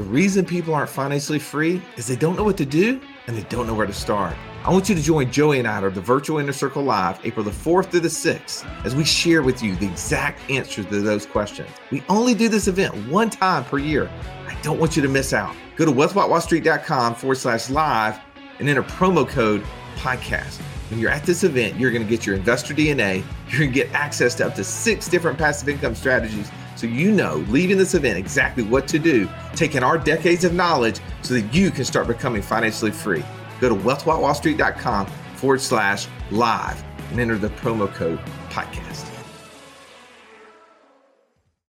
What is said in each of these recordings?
The reason people aren't financially free is they don't know what to do and they don't know where to start. I want you to join Joey and I at the Virtual Inner Circle Live April the 4th through the 6th as we share with you the exact answers to those questions. We only do this event one time per year. I don't want you to miss out. Go to wealthwithoutwallstreet.com forward slash live and enter promo code podcast. When you're at this event, you're going to get your investor DNA. You're going to get access to up to six different passive income strategies so you know leaving this event exactly what to do, taking our decades of knowledge so that you can start becoming financially free. Go to wealthwithoutwallstreet.com forward slash live and enter the promo code podcast.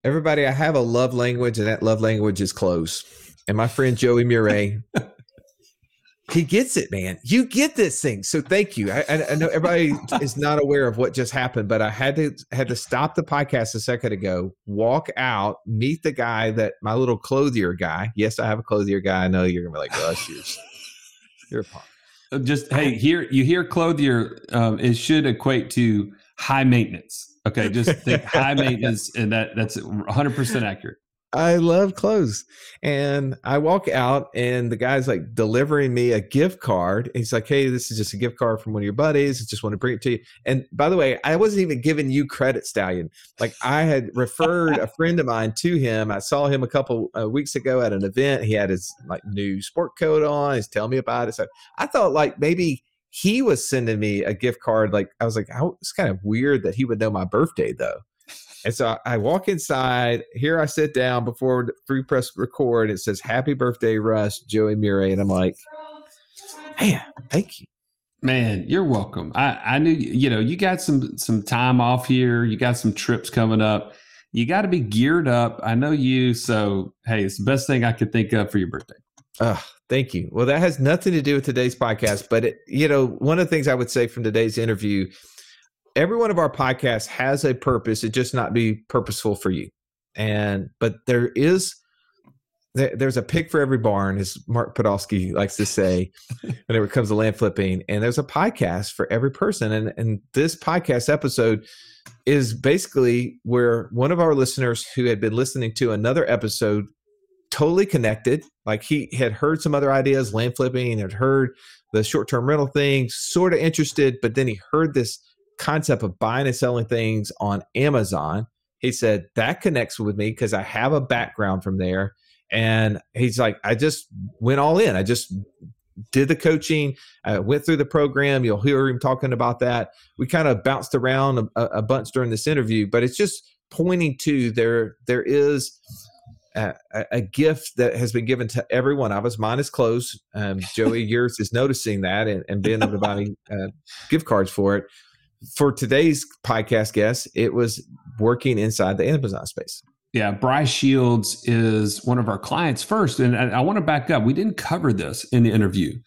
Everybody, I have a love language, and that love language is close. And my friend Joey Murray he gets it, man. You get this thing. So thank you. I, I, know everybody is not aware of what just happened, but I had to had to stop the podcast a second ago, walk out, meet the guy that my little clothier guy. Yes, I have a clothier guy. I know you're gonna be like, oh, you're, you're a punk. Uh, just hey, here you hear clothier. Um, it should equate to high maintenance. Okay, just think high maintenance, and that that's 100 percent accurate. I love clothes. And I walk out and the guy's like delivering me a gift card. He's like, Hey, this is just a gift card from one of your buddies. I just want to bring it to you. And by the way, I wasn't even giving you credit, Stallion. Like I had referred a friend of mine to him. I saw him a couple uh, weeks ago at an event. He had his like new sport coat on. He's telling me about it. So I thought like maybe he was sending me a gift card. Like I was like, it's kind of weird that he would know my birthday though. And so I walk inside. Here I sit down before the free press record. It says "Happy Birthday, Russ, Joey Murray," and I'm like, "Man, thank you." Man, you're welcome. I, I knew you know you got some some time off here. You got some trips coming up. You got to be geared up. I know you. So hey, it's the best thing I could think of for your birthday. Oh, thank you. Well, that has nothing to do with today's podcast, but it, you know, one of the things I would say from today's interview every one of our podcasts has a purpose. It just not be purposeful for you. And but there is there, there's a pig for every barn, as Mark Podolsky likes to say, whenever it comes to land flipping. And there's a podcast for every person. And and this podcast episode is basically where one of our listeners who had been listening to another episode totally connected. Like he had heard some other ideas, land flipping, had heard the short term rental thing, sort of interested, but then he heard this concept of buying and selling things on Amazon. He said that connects with me because I have a background from there. And he's like, I just went all in. I just did the coaching, I went through the program. You'll hear him talking about that. We kind of bounced around a, a bunch during this interview, but it's just pointing to there there is a, a, gift that has been given to every one of us. Mine is closed. Um, Joey, yours is noticing that and, and being able to buy uh, gift cards for it for today's podcast guest, it was working inside the Amazon space. Yeah, Bry Shields is one of our clients first. And I, I want to back up. We didn't cover this in the interview,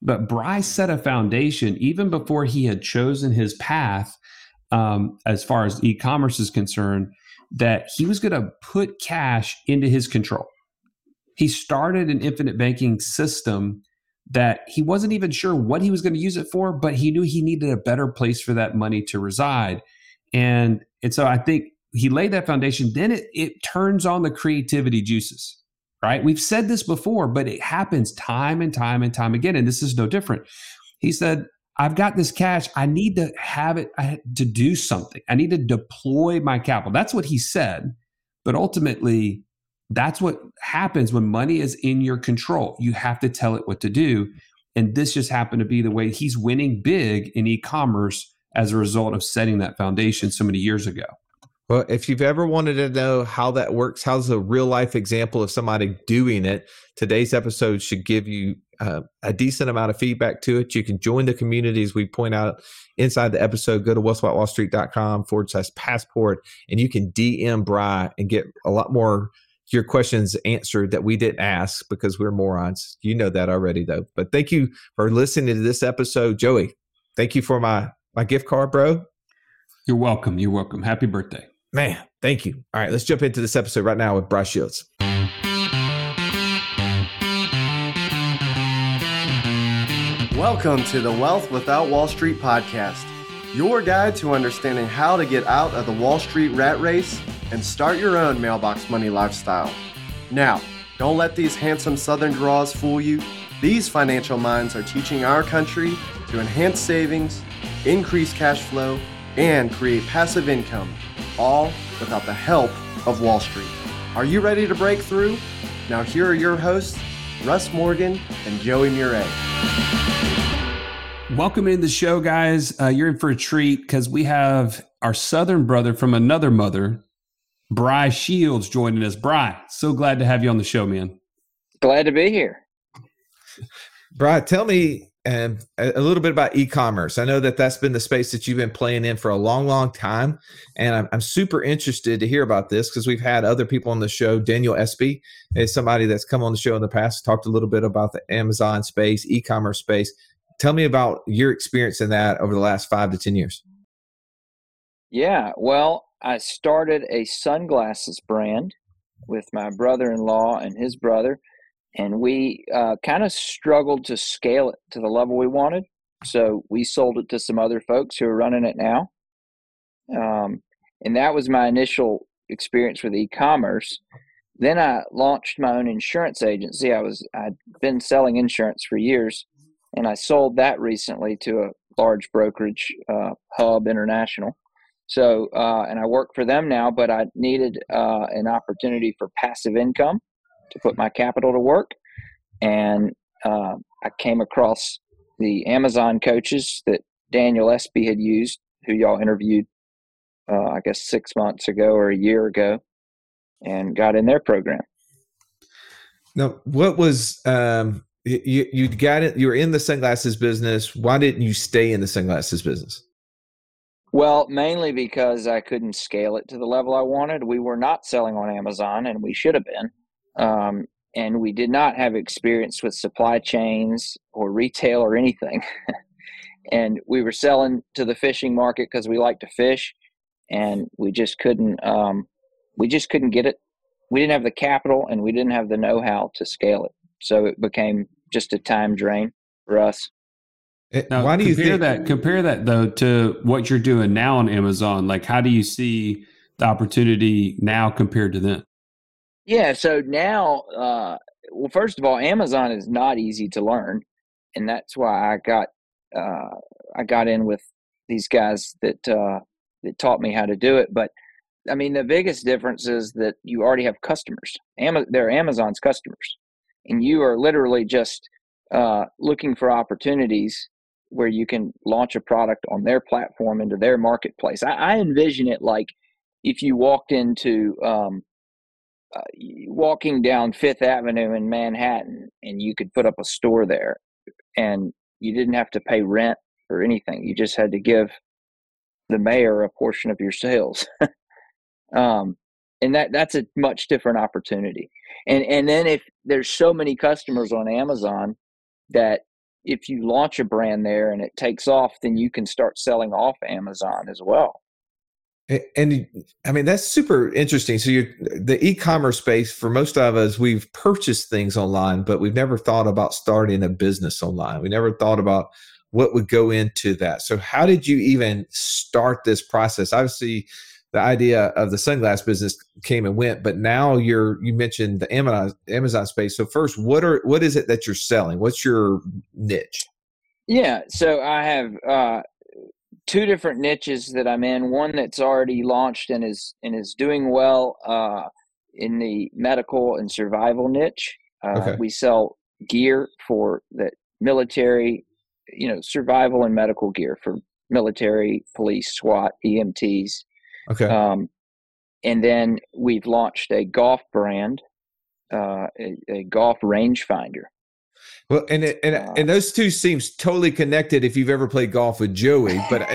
but Bry set a foundation even before he had chosen his path um, as far as e commerce is concerned that he was going to put cash into his control. He started an infinite banking system that he wasn't even sure what he was going to use it for, but he knew he needed a better place for that money to reside. And and so I think he laid that foundation. Then it, it turns on the creativity juices, right? We've said this before, but it happens time and time and time again. And this is no different. He said, I've got this cash. I need to have it to do something. I need to deploy my capital. That's what he said. But ultimately, that's what happens when money is in your control. You have to tell it what to do. And this just happened to be the way he's winning big in e commerce as a result of setting that foundation so many years ago. Well, if you've ever wanted to know how that works, how's a real life example of somebody doing it, today's episode should give you uh, a decent amount of feedback to it. You can join the communities we point out inside the episode. Go to wealthwithoutwallstreet.com forward slash passport, and you can DM Bry and get a lot more your questions answered that we didn't ask because we're morons. You know that already though. But thank you for listening to this episode. Joey, thank you for my my gift card, bro. You're welcome. You're welcome. Happy birthday. Man, thank you. All right, let's jump into this episode right now with Bry Shields. Welcome to the Wealth Without Wall Street podcast, your guide to understanding how to get out of the Wall Street rat race and start your own mailbox money lifestyle. Now, Don't let these handsome Southern draws fool you. These financial minds are teaching our country to enhance savings, increase cash flow, and create passive income, all without the help of Wall Street. Are you ready to break through? Now, here are your hosts, Russ Morgan and Joey Murray. Welcome in the show, guys. Uh, you're in for a treat because we have our Southern brother from another mother, Bry Shields, joining us. Bry, so glad to have you on the show, man. Glad to be here. Bry, tell me um, a little bit about e-commerce. I know that that's been the space that you've been playing in for a long, long time, and I'm, I'm super interested to hear about this because we've had other people on the show. Daniel Espy is somebody that's come on the show in the past, talked a little bit about the Amazon space, e-commerce space. Tell me about your experience in that over the last five to ten years. Yeah, well, I started a sunglasses brand with my brother-in-law and his brother and we uh, kind of struggled to scale it to the level we wanted. So we sold it to some other folks who are running it now. Um, and that was my initial experience with e-commerce. Then I launched my own insurance agency. I was I'd been selling insurance for years, and I sold that recently to a large brokerage, uh, Hub International. So, uh, and I work for them now, but I needed uh, an opportunity for passive income to put my capital to work. And uh, I came across the Amazon coaches that Daniel Espy had used, who y'all interviewed, uh, I guess, six months ago or a year ago, and got in their program. Now, what was um, you? You got it. You were in the sunglasses business. Why didn't you stay in the sunglasses business? Well, mainly because I couldn't scale it to the level I wanted. We were not selling on Amazon, and we should have been. Um, and we did not have experience with supply chains or retail or anything. and we were selling to the fishing market because we like to fish, and we just couldn't. Um, we just couldn't get it. We didn't have the capital, and we didn't have the know-how to scale it. So it became just a time drain for us. Eh, now, Why do you compare think- that? Compare that though to what you're doing now on Amazon. Like, how do you see the opportunity now compared to then? Yeah, so now, uh, well, first of all, Amazon is not easy to learn, and that's why I got uh, I got in with these guys that uh, that taught me how to do it. But I mean, the biggest difference is that you already have customers. Am- they're Amazon's customers, and you are literally just uh, looking for opportunities where you can launch a product on their platform into their marketplace. I, I envision it like if you walked into um, uh, walking down Fifth Avenue in Manhattan, and you could put up a store there, and you didn't have to pay rent or anything. You just had to give the mayor a portion of your sales. um, and that that's a much different opportunity. And and then if there's so many customers on Amazon that if you launch a brand there and it takes off, then you can start selling off Amazon as well. And I mean that's super interesting. So you the e-commerce space for most of us we've purchased things online, but we've never thought about starting a business online. We never thought about what would go into that. So how did you even start this process? Obviously the idea of the sunglass business came and went, but now you're you mentioned the Amazon Amazon space. So first, what are what is it that you're selling? What's your niche? Yeah, so I have uh, two different niches that I'm in. One that's already launched and is and is doing well uh, in the medical and survival niche. Uh, okay. We sell gear for the military, you know, survival and medical gear for military, police, SWAT, EMTs. Okay. Um, and then we've launched a golf brand, uh, a, a golf rangefinder. Well, and it, and uh, and those two seems totally connected if you've ever played golf with Joey. But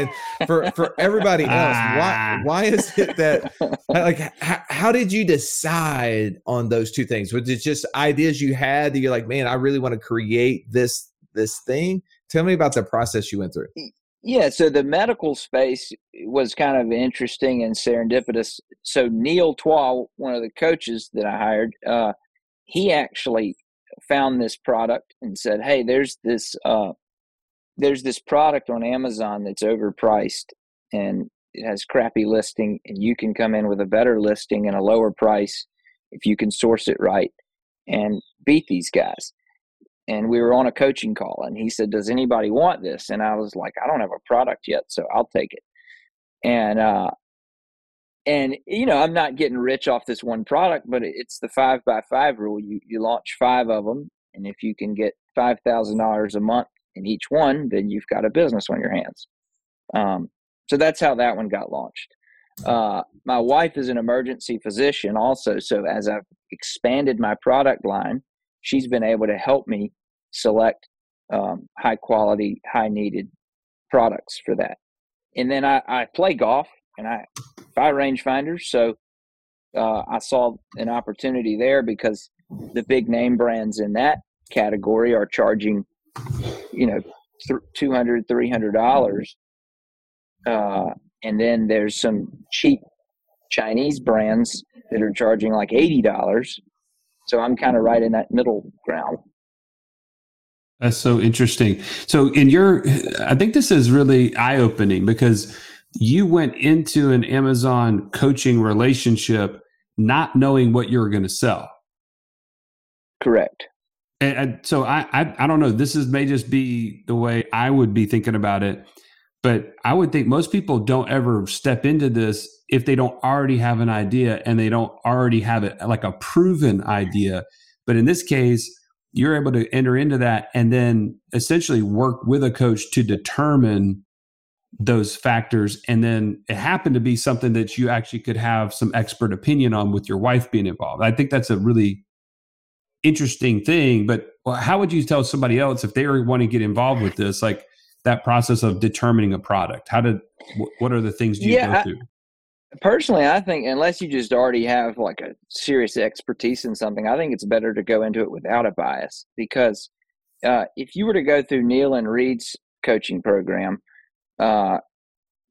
for for everybody else, why why is it that like how, how did you decide on those two things? Was it just ideas you had that you're like, man, I really want to create this this thing? Tell me about the process you went through. Yeah, so the medical space was kind of interesting and serendipitous. So Neil Twa, one of the coaches that I hired, uh, he actually found this product and said, "Hey, there's this uh, there's this product on Amazon that's overpriced and it has crappy listing, and you can come in with a better listing and a lower price if you can source it right." and beat these guys. And we were on a coaching call, and he said, "Does anybody want this?" And I was like, "I don't have a product yet, so I'll take it." And uh, and you know, I'm not getting rich off this one product, but it's the five by five rule. You you launch five of them, and if you can get five thousand dollars a month in each one, then you've got a business on your hands. Um, so that's how that one got launched. Uh, my wife is an emergency physician also. So as I've expanded my product line, she's been able to help me select um, high quality, high needed products for that. And then I, I play golf and I buy rangefinders. So uh, I saw an opportunity there because the big name brands in that category are charging, you know, th- 200 $300 uh, and then there's some cheap Chinese brands that are charging like eighty dollars. So I'm kind of right in that middle ground. That's so interesting. So in your, I think this is really eye opening because you went into an Amazon coaching relationship not knowing what you were going to sell. Correct. And, and so I, I, I don't know. This is may just be the way I would be thinking about it. But I would think most people don't ever step into this if they don't already have an idea and they don't already have it like a proven idea. But in this case, you're able to enter into that and then essentially work with a coach to determine those factors. And then it happened to be something that you actually could have some expert opinion on with your wife being involved. I think that's a really interesting thing. But how would you tell somebody else if they want to get involved with this? Like, that process of determining a product? How did what are the things do you yeah, go through? Personally, I think unless you just already have like a serious expertise in something, I think it's better to go into it without a bias because uh, if you were to go through Neil and Reed's coaching program, uh,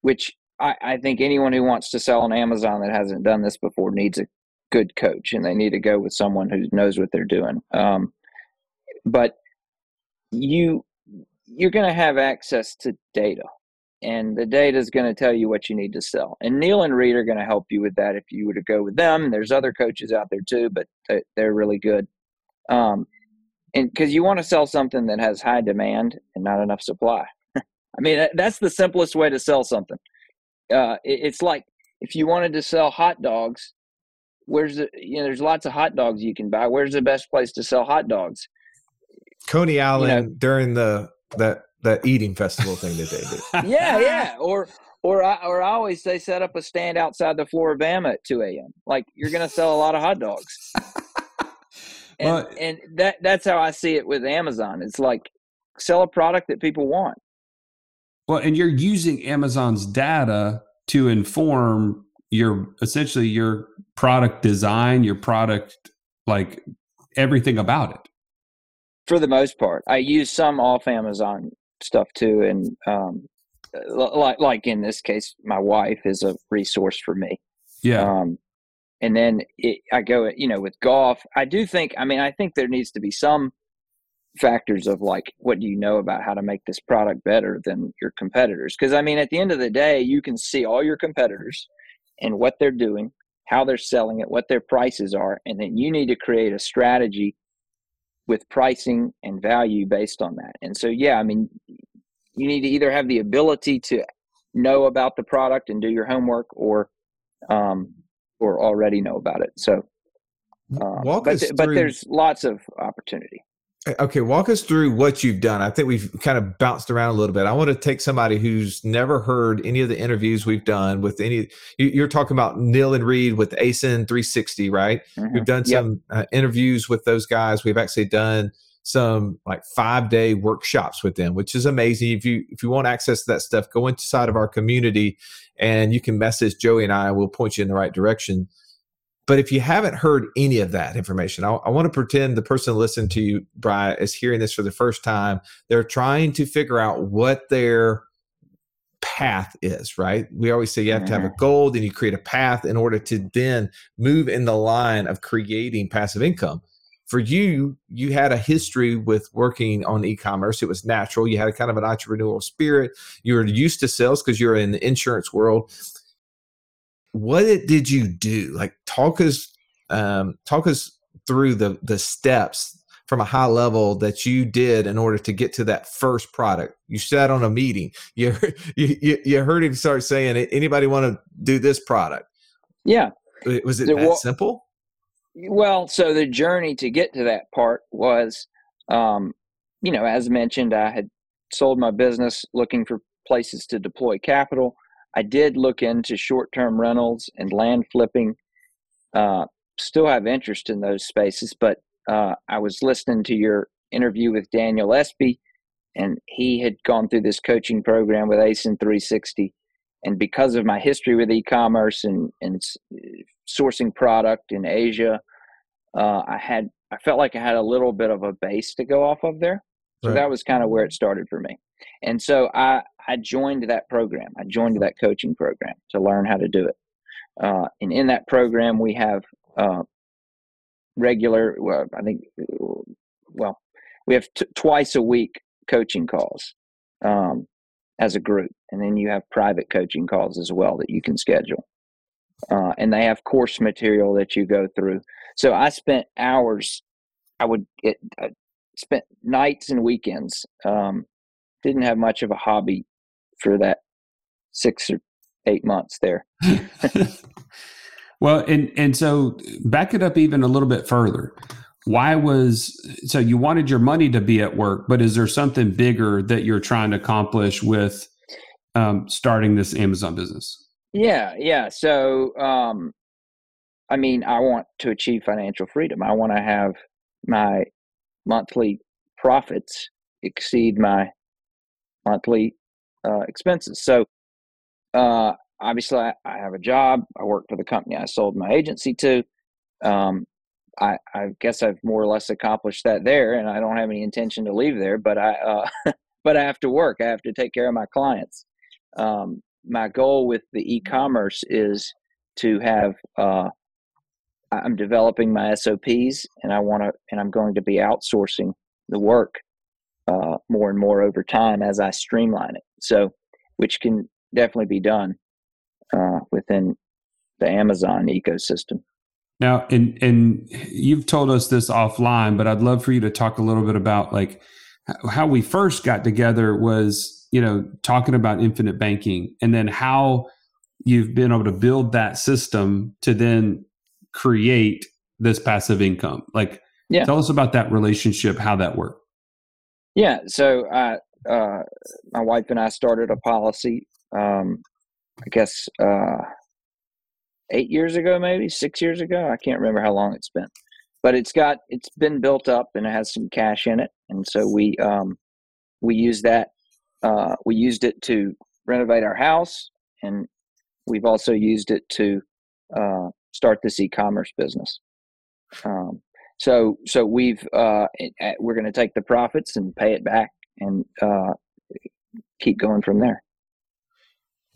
which I, I think anyone who wants to sell on Amazon that hasn't done this before needs a good coach, and they need to go with someone who knows what they're doing. Um, but you you're going to have access to data and the data is going to tell you what you need to sell. And Neil and Reed are going to help you with that if you were to go with them. There's other coaches out there too, but they're really good. Um, and because you want to sell something that has high demand and not enough supply. I mean, that's the simplest way to sell something. Uh, it's like if you wanted to sell hot dogs, where's the you know there's lots of hot dogs you can buy. Where's the best place to sell hot dogs? Coney Island you know, during the that that eating festival thing that they do. yeah, yeah. Or or I or I always say set up a stand outside the Flora-Bama at two a.m. Like you're going to sell a lot of hot dogs. and, well, and that that's how I see it with Amazon. It's like sell a product that people want. Well, and you're using Amazon's data to inform your essentially your product design, your product like everything about it for the most part. I use some off Amazon stuff too, and um, like like in this case, my wife is a resource for me. Yeah. Um, and then it, I go, you know, with golf. I do think. I mean, I think there needs to be some factors of like, what do you know about how to make this product better than your competitors? Because I mean, at the end of the day, you can see all your competitors and what they're doing, how they're selling it, what their prices are, and then you need to create a strategy with pricing and value based on that. And so, yeah, I mean, you need to either have the ability to know about the product and do your homework, or um, or already know about it. So, uh, but, th- but there's lots of opportunity. Okay, walk us through what you've done. I think we've kind of bounced around a little bit. I want to take somebody who's never heard any of the interviews we've done with any. You, are talking about Neil and Reed with ASIN 360, right? Mm-hmm. We've done some yep. uh, interviews with those guys. We've actually done some like five day workshops with them, which is amazing. If you if you want access to that stuff, go inside of our community, and you can message Joey and I. We'll point you in the right direction. But if you haven't heard any of that information, I, I want to pretend the person listening to you, Brian, is hearing this for the first time. They're trying to figure out what their path is, right? We always say you have to have a goal, then you create a path in order to then move in the line of creating passive income. For you, you had a history with working on e-commerce. It was natural. You had a kind of an entrepreneurial spirit. You were used to sales because you're in the insurance world what did you do? Like talk us um, talk us through the the steps from a high level that you did in order to get to that first product. You sat on a meeting. You you you heard him start saying, "Anybody want to do this product?" Yeah. Was it that well, simple? Well, so the journey to get to that part was, um, you know, as mentioned, I had sold my business looking for places to deploy capital. I did look into short term rentals and land flipping. Uh, still have interest in those spaces, but uh, I was listening to your interview with Daniel Espy, and he had gone through this coaching program with ASIN 360. And because of my history with e-commerce and, and sourcing product in Asia, uh, I had I felt like I had a little bit of a base to go off of there. So right. that was kind of where it started for me. And so I I joined that program. I joined that coaching program to learn how to do it. Uh, and in that program, we have uh, regular. Well, I think well, we have t- twice a week coaching calls um, as a group, and then you have private coaching calls as well that you can schedule. Uh, and they have course material that you go through. So I spent hours. I would get I spent nights and weekends. Um, didn't have much of a hobby for that six or eight months there. Well, and and so back it up even a little bit further. Why was so you wanted your money to be at work, but is there something bigger that you're trying to accomplish with um, starting this Amazon business? Yeah, yeah. So, um, I mean, I want to achieve financial freedom. I want to have my monthly profits exceed my monthly uh, expenses. So, uh, obviously I, I, have a job. I work for the company I sold my agency to. Um, I, I, guess I've more or less accomplished that there, and I don't have any intention to leave there. But I, uh, but I have to work. I have to take care of my clients. Um, my goal with the e-commerce is to have. I'm developing my SOPs, and I want to, and I'm going to be outsourcing the work uh, more and more over time as I streamline it. So, which can definitely be done uh, within the Amazon ecosystem. Now, and and you've told us this offline, but I'd love for you to talk a little bit about like how we first got together was you know talking about infinite banking, and then how you've been able to build that system to then create this passive income. Like, yeah. tell us about that relationship, how that worked. Yeah, so uh, uh, my wife and I started a policy um, I guess uh, eight years ago, maybe six years ago. I can't remember how long it's been, but it's got it's been built up and it has some cash in it, and so we um, we use that. Uh, we used it to renovate our house, and we've also used it to uh, start this e-commerce business. Um, so so we've uh, we're going to take the profits and pay it back and uh, keep going from there.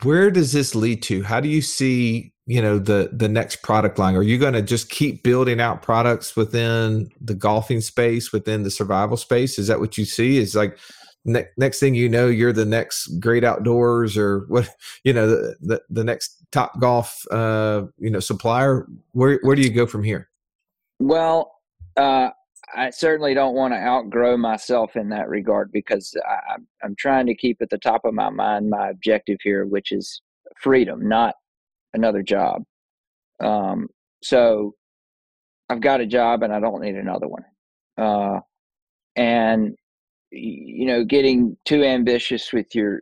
Where does this lead to? How do you see you know the the next product line? Are you going to just keep building out products within the golfing space within the survival space? Is that what you see? Is like ne- next thing you know you're the next great outdoors or what you know the the, the next top golf uh you know supplier where where do you go from here well uh I certainly don't want to outgrow myself in that regard because I, I'm trying to keep at the top of my mind my objective here, which is freedom, not another job. Um, so I've got a job and I don't need another one. Uh, and you know, getting too ambitious with your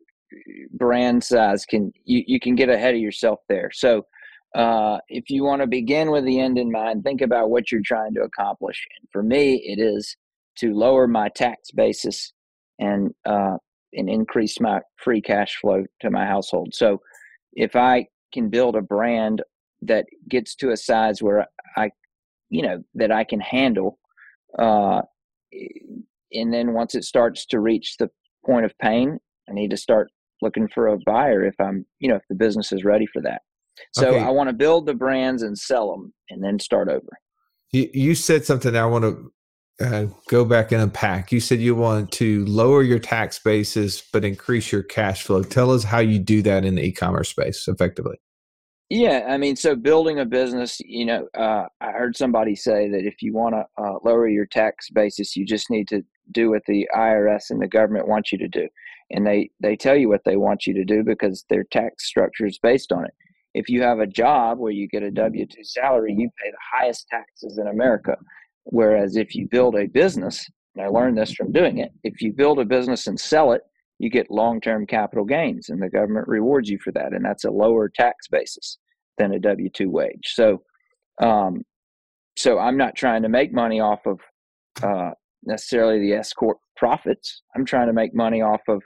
brand size can you, you can get ahead of yourself there. So uh, if you want to begin with the end in mind, think about what you're trying to accomplish. And for me, it is to lower my tax basis and uh, and increase my free cash flow to my household. So, if I can build a brand that gets to a size where I, you know, that I can handle, uh, and then once it starts to reach the point of pain, I need to start looking for a buyer if I'm, you know, if the business is ready for that. So okay. I want to build the brands and sell them and then start over. You, you said something I want to uh, go back and unpack. You said you want to lower your tax basis but increase your cash flow. Tell us how you do that in the e-commerce space effectively. Yeah, I mean, so building a business, you know, uh, I heard somebody say that if you want to uh, lower your tax basis, you just need to do what the IRS and the government want you to do, and they they tell you what they want you to do because their tax structure is based on it. If you have a job where you get a W two salary, you pay the highest taxes in America. Whereas if you build a business, and I learned this from doing it, if you build a business and sell it, you get long term capital gains, and the government rewards you for that. And that's a lower tax basis than a W 2 wage. So, um, so I'm not trying to make money off of uh, necessarily the escort profits. I'm trying to make money off of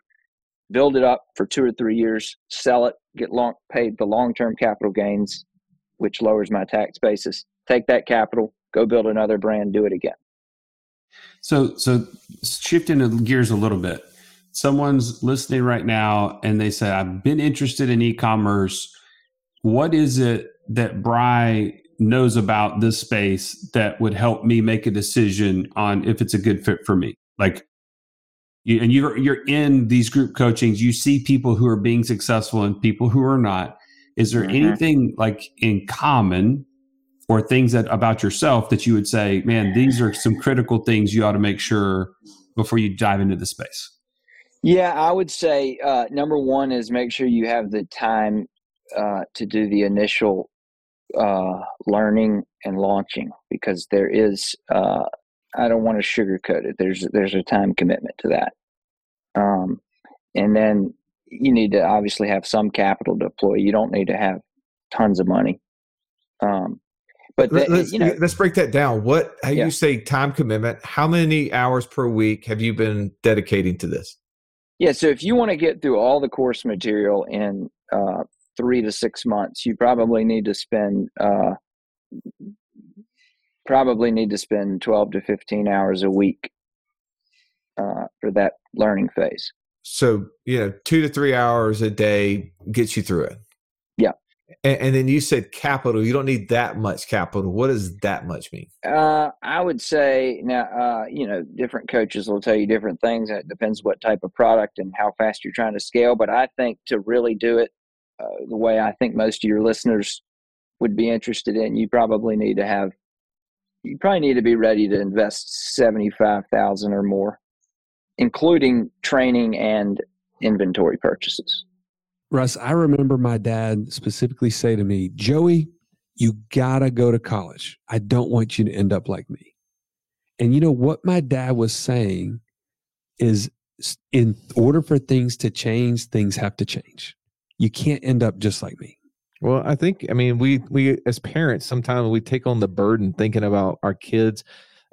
build it up for two or three years, sell it, get long paid the long term capital gains, which lowers my tax basis. Take that capital, go build another brand, do it again. So, so shifting gears a little bit, someone's listening right now and they say, I've been interested in e-commerce. What is it that Bry knows about this space that would help me make a decision on if it's a good fit for me? Like, you, and you're you're in these group coachings. You see people who are being successful and people who are not. Is there mm-hmm. anything like in common or things that about yourself that you would say, man, these are some critical things you ought to make sure before you dive into the space? Yeah, I would say uh, number one is make sure you have the time uh, to do the initial uh, learning and launching because there is. Uh, I don't want to sugarcoat it. There's there's a time commitment to that, um, and then you need to obviously have some capital to deploy. You don't need to have tons of money. Um, but the, let's, you know, let's break that down. What how yeah. you say time commitment? How many hours per week have you been dedicating to this? Yeah, so if you want to get through all the course material in uh, three to six months, you probably need to spend uh, probably need to spend twelve to fifteen hours a week uh, for that learning phase. So you know, two to three hours a day gets you through it. Yeah. And, and, then you said capital. You don't need that much capital. What does that much mean? Uh, I would say now, uh, you know, different coaches will tell you different things. It depends what type of product and how fast you're trying to scale. But I think to really do it uh, the way I think most of your listeners would be interested in, you probably need to have, you probably need to be ready to invest seventy five thousand or more, including training and inventory purchases. Russ, I remember my dad specifically say to me, Joey, you gotta go to college. I don't want you to end up like me. And you know what my dad was saying is in order for things to change, things have to change. You can't end up just like me. Well, I think I mean we we as parents sometimes we take on the burden thinking about our kids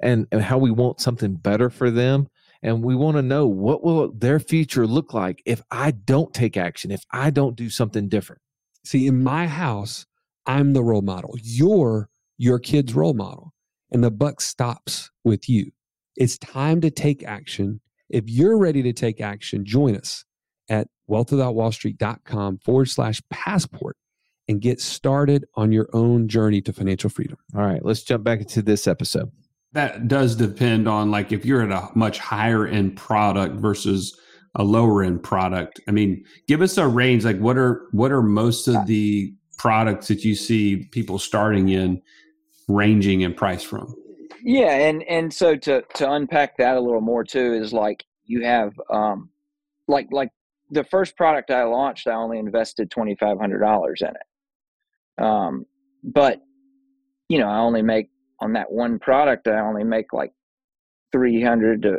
and, and how we want something better for them and we want to know what will their future look like if I don't take action, if I don't do something different. See, in my house, I'm the role model. You're your kid's role model, and the buck stops with you. It's time to take action. If you're ready to take action, join us at wealthwithoutwallstreet.com forward slash passport and get started on your own journey to financial freedom. All right, let's jump back into this episode that does depend on like if you're at a much higher end product versus a lower end product. I mean, give us a range. Like, what are what are most of the products that you see people starting in ranging in price from? Yeah, and and so to to unpack that a little more too is like you have um like like the first product I launched, I only invested twenty five hundred dollars in it. Um, but you know, I only make on that one product, I only make like 300 to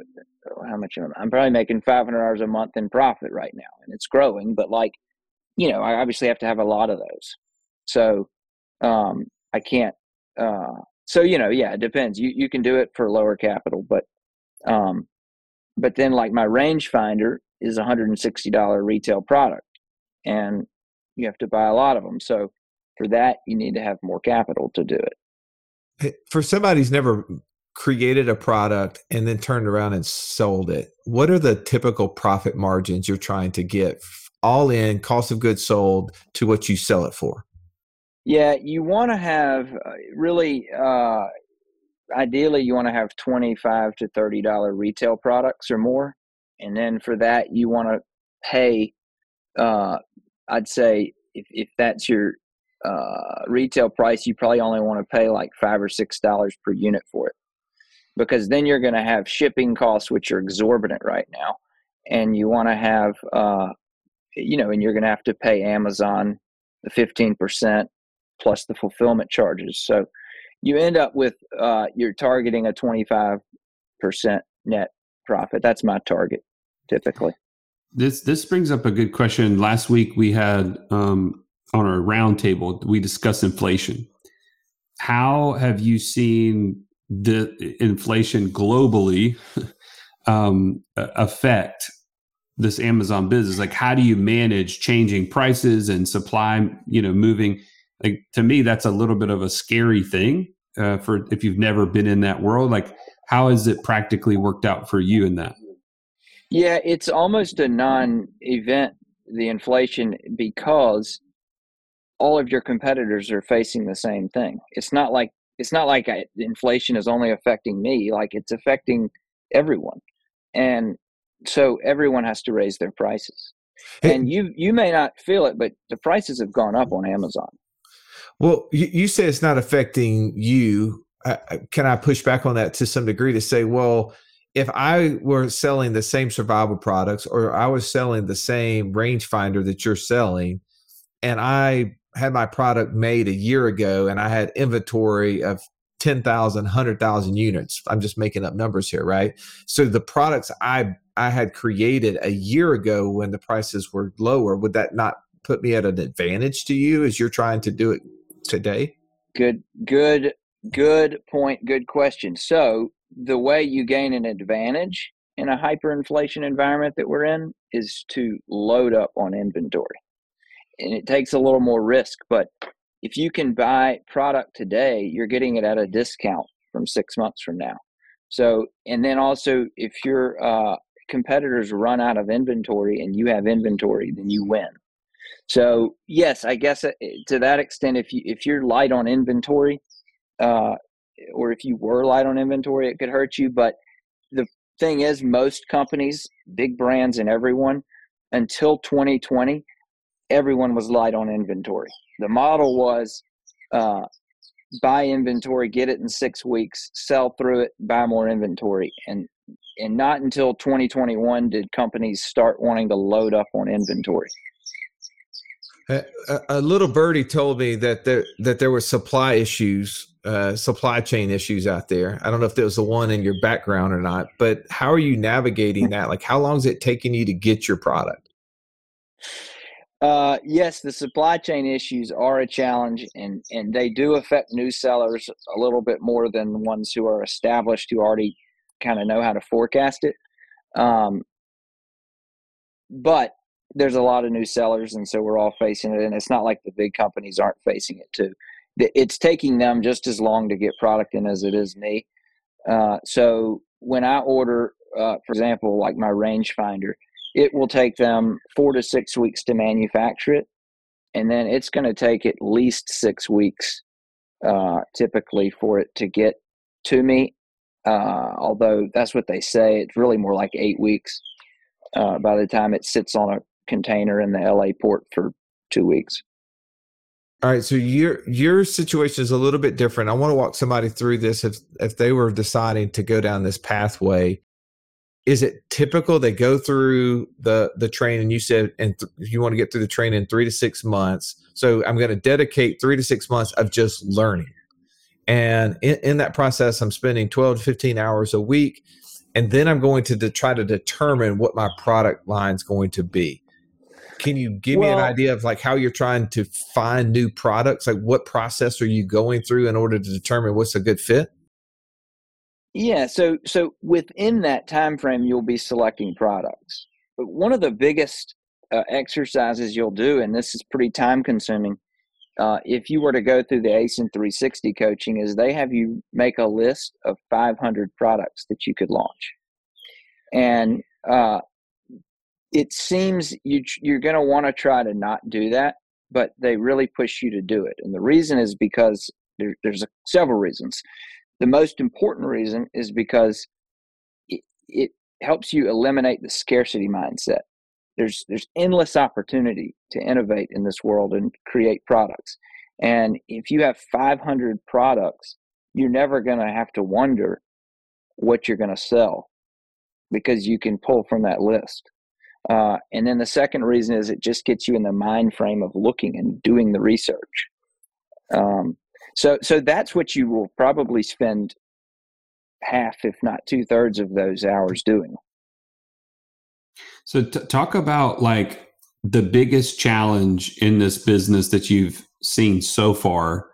how much am I? I'm probably making 500 dollars a month in profit right now, and it's growing. But like, you know, I obviously have to have a lot of those, so um, I can't. Uh, so you know, yeah, it depends. You you can do it for lower capital, but um, but then like my rangefinder is a hundred and sixty dollar retail product, and you have to buy a lot of them. So for that, you need to have more capital to do it for somebody who's never created a product and then turned around and sold it, what are the typical profit margins you're trying to get all in cost of goods sold to what you sell it for? Yeah, you want to have uh, really, uh, ideally, you want to have 25 to $30 retail products or more. And then for that, you want to pay, uh, I'd say, if, if that's your uh, retail price, you probably only want to pay like five or six dollars per unit for it, because then you're going to have shipping costs which are exorbitant right now, and you want to have, uh, you know, and you're going to have to pay Amazon the fifteen percent plus the fulfillment charges. So you end up with uh, you're targeting a twenty five percent net profit. That's my target typically. This this brings up a good question. Last week we had um, on our roundtable we discussed inflation. How have you seen the inflation globally um, affect this Amazon business? Like, how do you manage changing prices and supply? You know, moving. Like to me, that's a little bit of a scary thing uh, for if you've never been in that world. Like, how has it practically worked out for you in that? Yeah, it's almost a non-event the inflation because all of your competitors are facing the same thing. It's not like it's not like I, inflation is only affecting me, like it's affecting everyone. And so everyone has to raise their prices. Hey, and you you may not feel it, but the prices have gone up on Amazon. Well, you, you say it's not affecting you. Uh, can I push back on that to some degree to say, well, if I were selling the same survival products or I was selling the same rangefinder that you're selling, and I had my product made a year ago and I had inventory of 10,000, 100,000 units. I'm just making up numbers here, right? So the products I I had created a year ago when the prices were lower, would that not put me at an advantage to you as you're trying to do it today? Good, good, good point. Good question. So the way you gain an advantage in a hyperinflation environment that we're in is to load up on inventory. And it takes a little more risk, but if you can buy product today, you're getting it at a discount from six months from now. So, and then also if your uh, competitors run out of inventory and you have inventory, then you win. So, yes, I guess uh, to that extent, if you if you're light on inventory, uh, or if you were light on inventory, it could hurt you. But the thing is, most companies, big brands, and everyone, until 2020, everyone was light on inventory. The model was uh, buy inventory, get it in six weeks, sell through it, buy more inventory, and and not until 2021 did companies start wanting to load up on inventory. A, a, little birdie told me that there that there were supply issues uh, supply chain issues out there. I don't know if there was the one in your background or not, but how are you navigating that? Like, how long is it taking you to get your product? Uh, yes, the supply chain issues are a challenge, and and they do affect new sellers a little bit more than ones who are established who already kind of know how to forecast it. Um, but there's a lot of new sellers, and so we're all facing it. And it's not like the big companies aren't facing it too it's taking them just as long to get product in as it is me. Uh, so when I order, uh, for example, like my rangefinder, it will take them four to six weeks to manufacture it, and then it's going to take at least six weeks, uh, typically, for it to get to me. Uh, although that's what they say, it's really more like eight weeks uh, by the time it sits on a container in the LA port for two weeks. All right, so your your situation is a little bit different. I want to walk somebody through this if if they were deciding to go down this pathway. Is it typical they go through the the training? You said, and th- you want to get through the training in three to six months. So I'm going to dedicate three to six months of just learning, and in, in that process, I'm spending 12 to 15 hours a week, and then I'm going to de- try to determine what my product line is going to be can you give well, me an idea of like how you're trying to find new products like what process are you going through in order to determine what's a good fit yeah so so within that time frame you'll be selecting products but one of the biggest uh, exercises you'll do and this is pretty time consuming uh, if you were to go through the ASIN 360 coaching is they have you make a list of 500 products that you could launch and uh, it seems you you're going to want to try to not do that, but they really push you to do it. And the reason is because there, there's a, several reasons. The most important reason is because it, it helps you eliminate the scarcity mindset. There's there's endless opportunity to innovate in this world and create products. And if you have 500 products, you're never going to have to wonder what you're going to sell because you can pull from that list. Uh, and then the second reason is it just gets you in the mind frame of looking and doing the research. Um, so, so that's what you will probably spend half, if not two thirds, of those hours doing. So, t- talk about like the biggest challenge in this business that you've seen so far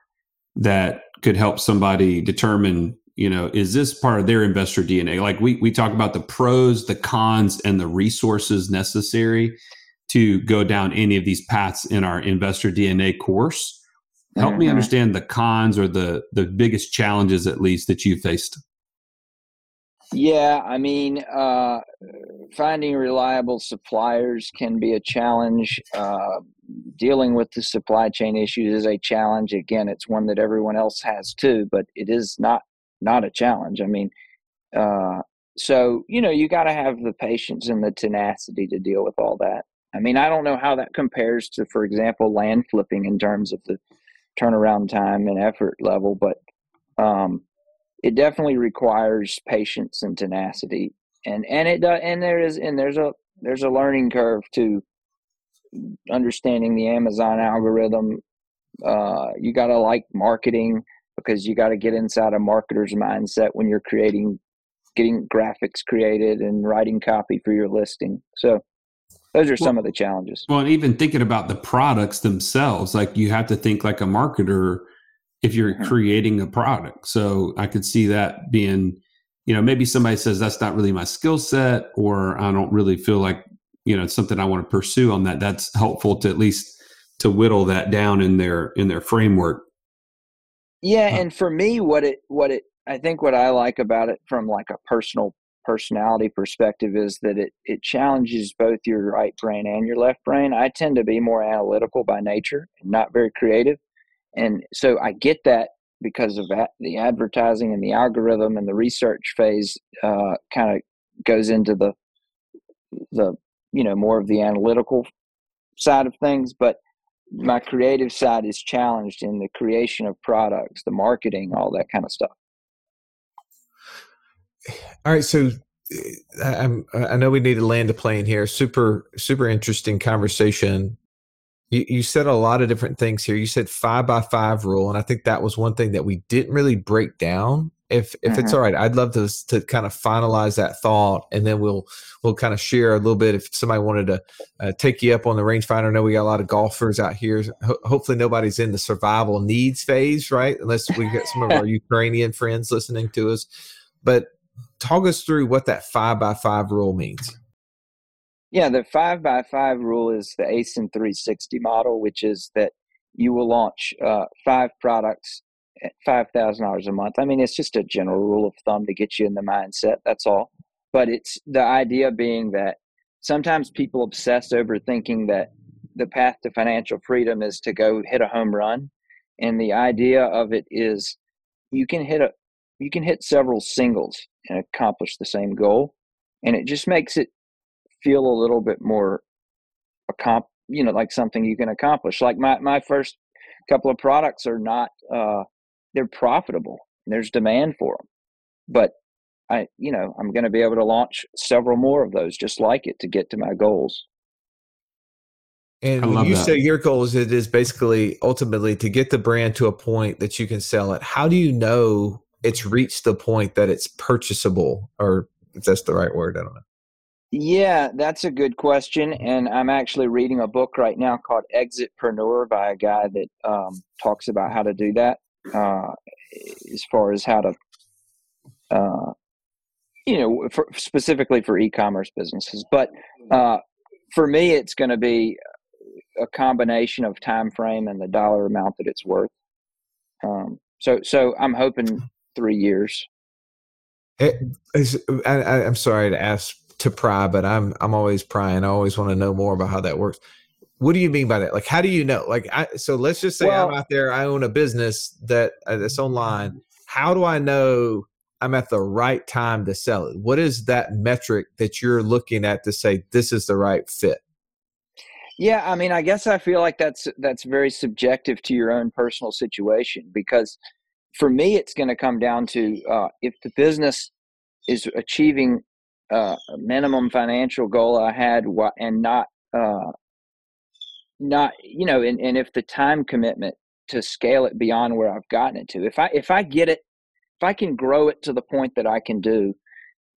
that could help somebody determine you know is this part of their investor dna like we we talk about the pros the cons and the resources necessary to go down any of these paths in our investor dna course help mm-hmm. me understand the cons or the the biggest challenges at least that you faced yeah i mean uh, finding reliable suppliers can be a challenge uh, dealing with the supply chain issues is a challenge again it's one that everyone else has too but it is not not a challenge. I mean, uh, so you know, you got to have the patience and the tenacity to deal with all that. I mean, I don't know how that compares to, for example, land flipping in terms of the turnaround time and effort level, but um, it definitely requires patience and tenacity. And and it does, and there is and there's a there's a learning curve to understanding the Amazon algorithm. Uh, you got to like marketing because you got to get inside a marketer's mindset when you're creating getting graphics created and writing copy for your listing so those are well, some of the challenges well and even thinking about the products themselves like you have to think like a marketer if you're mm-hmm. creating a product so i could see that being you know maybe somebody says that's not really my skill set or i don't really feel like you know it's something i want to pursue on that that's helpful to at least to whittle that down in their in their framework yeah, huh. and for me, what it what it I think what I like about it from like a personal personality perspective is that it it challenges both your right brain and your left brain. I tend to be more analytical by nature not very creative, and so I get that because of that, the advertising and the algorithm and the research phase uh, kind of goes into the the you know more of the analytical side of things, but my creative side is challenged in the creation of products, the marketing, all that kind of stuff. All right, so uh, I'm, I know we need to land a plane here. Super, super interesting conversation. You, you said a lot of different things here. You said five by five rule, and I think that was one thing that we didn't really break down if if mm-hmm. it's all right i'd love to to kind of finalize that thought and then we'll we'll kind of share a little bit if somebody wanted to uh, take you up on the rangefinder i know we got a lot of golfers out here Ho- hopefully nobody's in the survival needs phase right unless we get some of our ukrainian friends listening to us but talk us through what that five by five rule means yeah the five by five rule is the asin 360 model which is that you will launch uh, five products at five thousand dollars a month. I mean, it's just a general rule of thumb to get you in the mindset. That's all. But it's the idea being that sometimes people obsess over thinking that the path to financial freedom is to go hit a home run, and the idea of it is you can hit a you can hit several singles and accomplish the same goal, and it just makes it feel a little bit more accom- you know like something you can accomplish. Like my my first couple of products are not uh, they're profitable. There's demand for them, but I, you know, I'm going to be able to launch several more of those just like it to get to my goals. And when you that. say your goals, it is basically ultimately to get the brand to a point that you can sell it. How do you know it's reached the point that it's purchasable, or if that's the right word? I don't know. Yeah, that's a good question. And I'm actually reading a book right now called Exitpreneur by a guy that um, talks about how to do that uh, as far as how to, uh, you know, for, specifically for e-commerce businesses. But uh, for me, it's going to be a combination of time frame and the dollar amount that it's worth. Um, so, so I'm hoping three years. It is, I, am sorry to ask to pry, but I'm I'm always prying. I always want to know more about how that works what do you mean by that? Like, how do you know? Like, I, so let's just say well, I'm out there, I own a business that uh, that's online. How do I know I'm at the right time to sell it? What is that metric that you're looking at to say this is the right fit? Yeah, I mean, I guess I feel like that's that's very subjective to your own personal situation because for me, it's going to come down to uh, if the business is achieving uh, a minimum financial goal I had and not uh, not you know, and, and if the time commitment to scale it beyond where I've gotten it to, if I if I get it, if I can grow it to the point that I can do,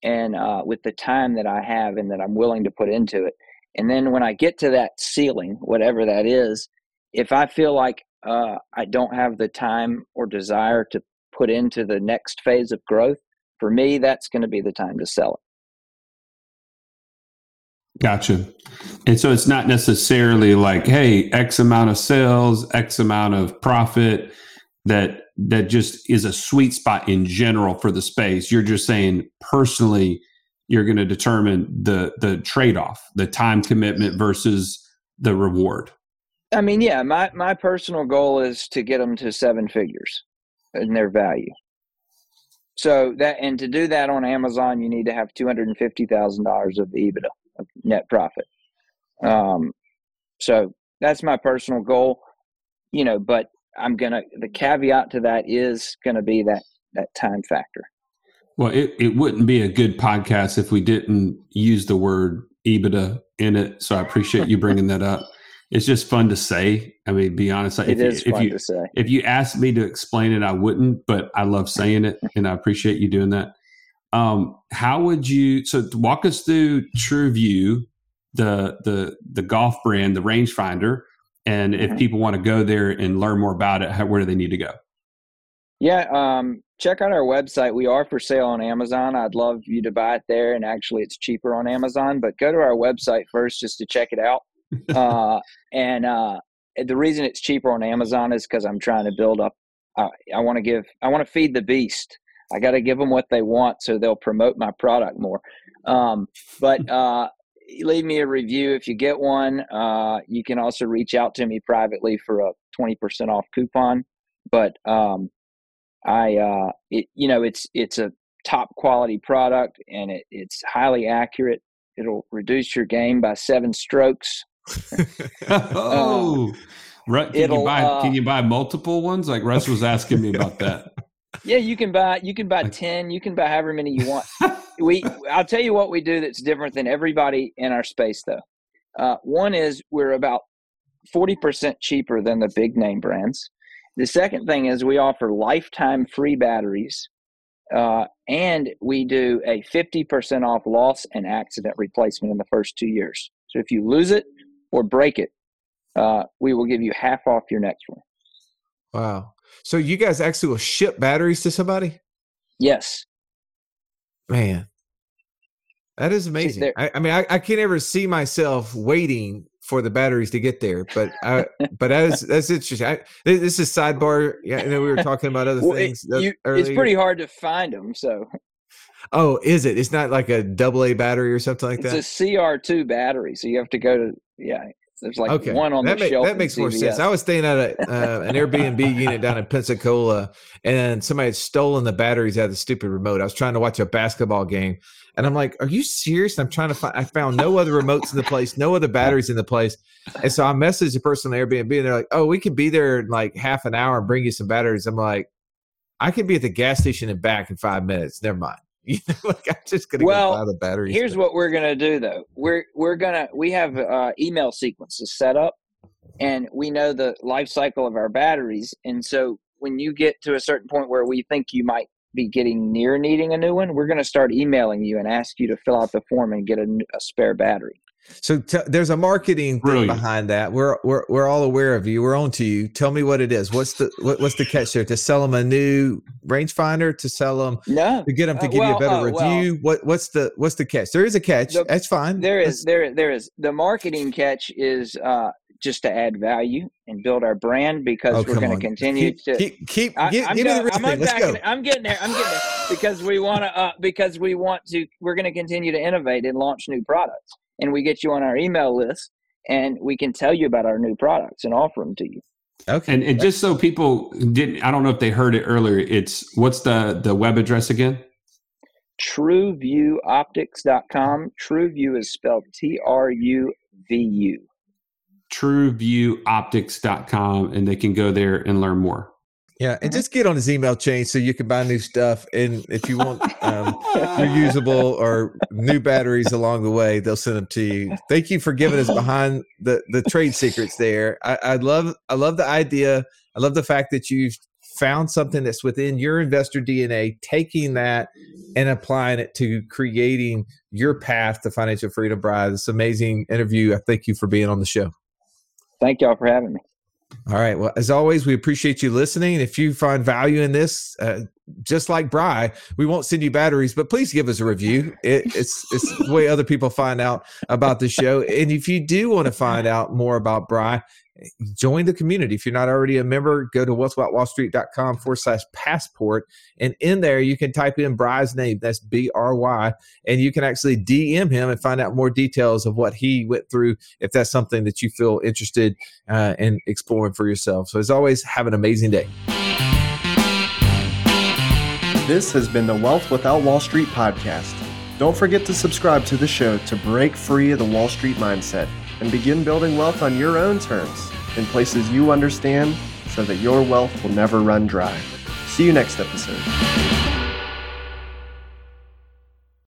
and uh, with the time that I have and that I'm willing to put into it and then when I get to that ceiling, whatever that is, if I feel like uh, I don't have the time or desire to put into the next phase of growth, for me, that's going to be the time to sell it. Gotcha. And so it's not necessarily like, hey, X amount of sales, X amount of profit that that just is a sweet spot in general for the space. You're just saying personally, you're going to determine the the trade-off the time commitment versus the reward i mean yeah my my personal goal is to get them to seven figures in their value so that and to do that on amazon you need to have $250000 of ebitda of net profit um so that's my personal goal you know but i'm gonna the caveat to that is gonna be that that time factor well, it, it wouldn't be a good podcast if we didn't use the word EBITDA in it. So I appreciate you bringing that up. It's just fun to say. I mean, be honest. It if, is if fun you, to say. If you asked me to explain it, I wouldn't, but I love saying it and I appreciate you doing that. Um, how would you, so walk us through TruVu, the, the, the golf brand, the rangefinder. And if mm-hmm. people want to go there and learn more about it, how, where do they need to go? Yeah, um, check out our website. We are for sale on Amazon. I'd love you to buy it there, and actually, it's cheaper on Amazon. But go to our website first just to check it out. Uh, and uh, the reason it's cheaper on Amazon is because I'm trying to build up. Uh, I want to give. I want to feed the beast. I got to give them what they want so they'll promote my product more. Um, but uh, leave me a review if you get one. Uh, you can also reach out to me privately for a 20% off coupon. But um, I, uh, it, you know, it's it's a top quality product and it, it's highly accurate. It'll reduce your game by seven strokes. oh, uh, right. Can you buy? Uh, can you buy multiple ones? Like Russ was asking me about that. Yeah, you can buy. You can buy ten. You can buy however many you want. we, I'll tell you what we do that's different than everybody in our space, though. Uh, one is we're about forty percent cheaper than the big name brands. The second thing is we offer lifetime free batteries, uh, and we do a 50% off loss and accident replacement in the first two years. So if you lose it or break it, uh, we will give you half off your next one. Wow. So you guys actually will ship batteries to somebody? Yes. Man, that is amazing. I, I, mean, I, I can't ever see myself waiting for the batteries to get there. But I, but that's that's interesting. I, this is sidebar. Yeah, and we were talking about other well, things. It, you, it's pretty hard to find them. So. Oh, is it? It's not like a double A battery or something like that. It's a CR two battery, so you have to go to yeah. There's like okay. one on that the make, shelf. That makes more sense. I was staying at a, uh, an Airbnb unit down in Pensacola, and somebody had stolen the batteries out of the stupid remote. I was trying to watch a basketball game, and I'm like, "Are you serious?" And I'm trying to find. I found no other remotes in the place, no other batteries in the place, and so I messaged the person on Airbnb, and they're like, "Oh, we can be there in like half an hour and bring you some batteries." I'm like, "I can be at the gas station and back in five minutes. Never mind." You know, like I'm just gonna well, go buy the batteries. Here's what we're gonna do though. We're we're gonna we have uh, email sequences set up, and we know the life cycle of our batteries, and so when you get to a certain point where we think you might be getting near needing a new one, we're going to start emailing you and ask you to fill out the form and get a, a spare battery. So t- there's a marketing thing behind that. We're we're we're all aware of you. We're on to you. Tell me what it is. What's the what, what's the catch there? To sell them a new rangefinder? To sell them? No. To get them to uh, give well, you a better uh, review? Well, what what's the what's the catch? There is a catch. The, That's fine. There is there there is the marketing catch is uh, just to add value and build our brand because oh, we're going to continue keep, to keep keep I, give, give me the real I'm thing. Let's go. I'm getting there. I'm getting there because we want to uh, because we want to. We're going to continue to innovate and launch new products, and we get you on our email list, and we can tell you about our new products and offer them to you. Okay. And, and just so people didn't, I don't know if they heard it earlier. It's what's the the web address again? TruVuOptics.com. TruVu is spelled T R U V U. truvuoptics.com and they can go there and learn more. Yeah, and just get on his email chain so you can buy new stuff. And if you want um, reusable or new batteries along the way, they'll send them to you. Thank you for giving us behind the the trade secrets there. I, I love I love the idea. I love the fact that you've found something that's within your investor DNA, taking that and applying it to creating your path to financial freedom, Brian. This amazing interview. I thank you for being on the show. Thank y'all for having me. All right. Well, as always, we appreciate you listening. If you find value in this, uh, just like Bry, we won't send you batteries, but please give us a review. It, it's it's the way other people find out about the show. And if you do want to find out more about Bry, join the community. If you're not already a member, go to wealthwithoutwallstreet.com forward slash passport. And in there, you can type in Bry's name. That's B R Y. And you can actually DM him and find out more details of what he went through if that's something that you feel interested uh, in exploring for yourself. So, as always, have an amazing day. This has been the Wealth Without Wall Street podcast. Don't forget to subscribe to the show to break free of the Wall Street mindset and begin building wealth on your own terms in places you understand so that your wealth will never run dry. See you next episode.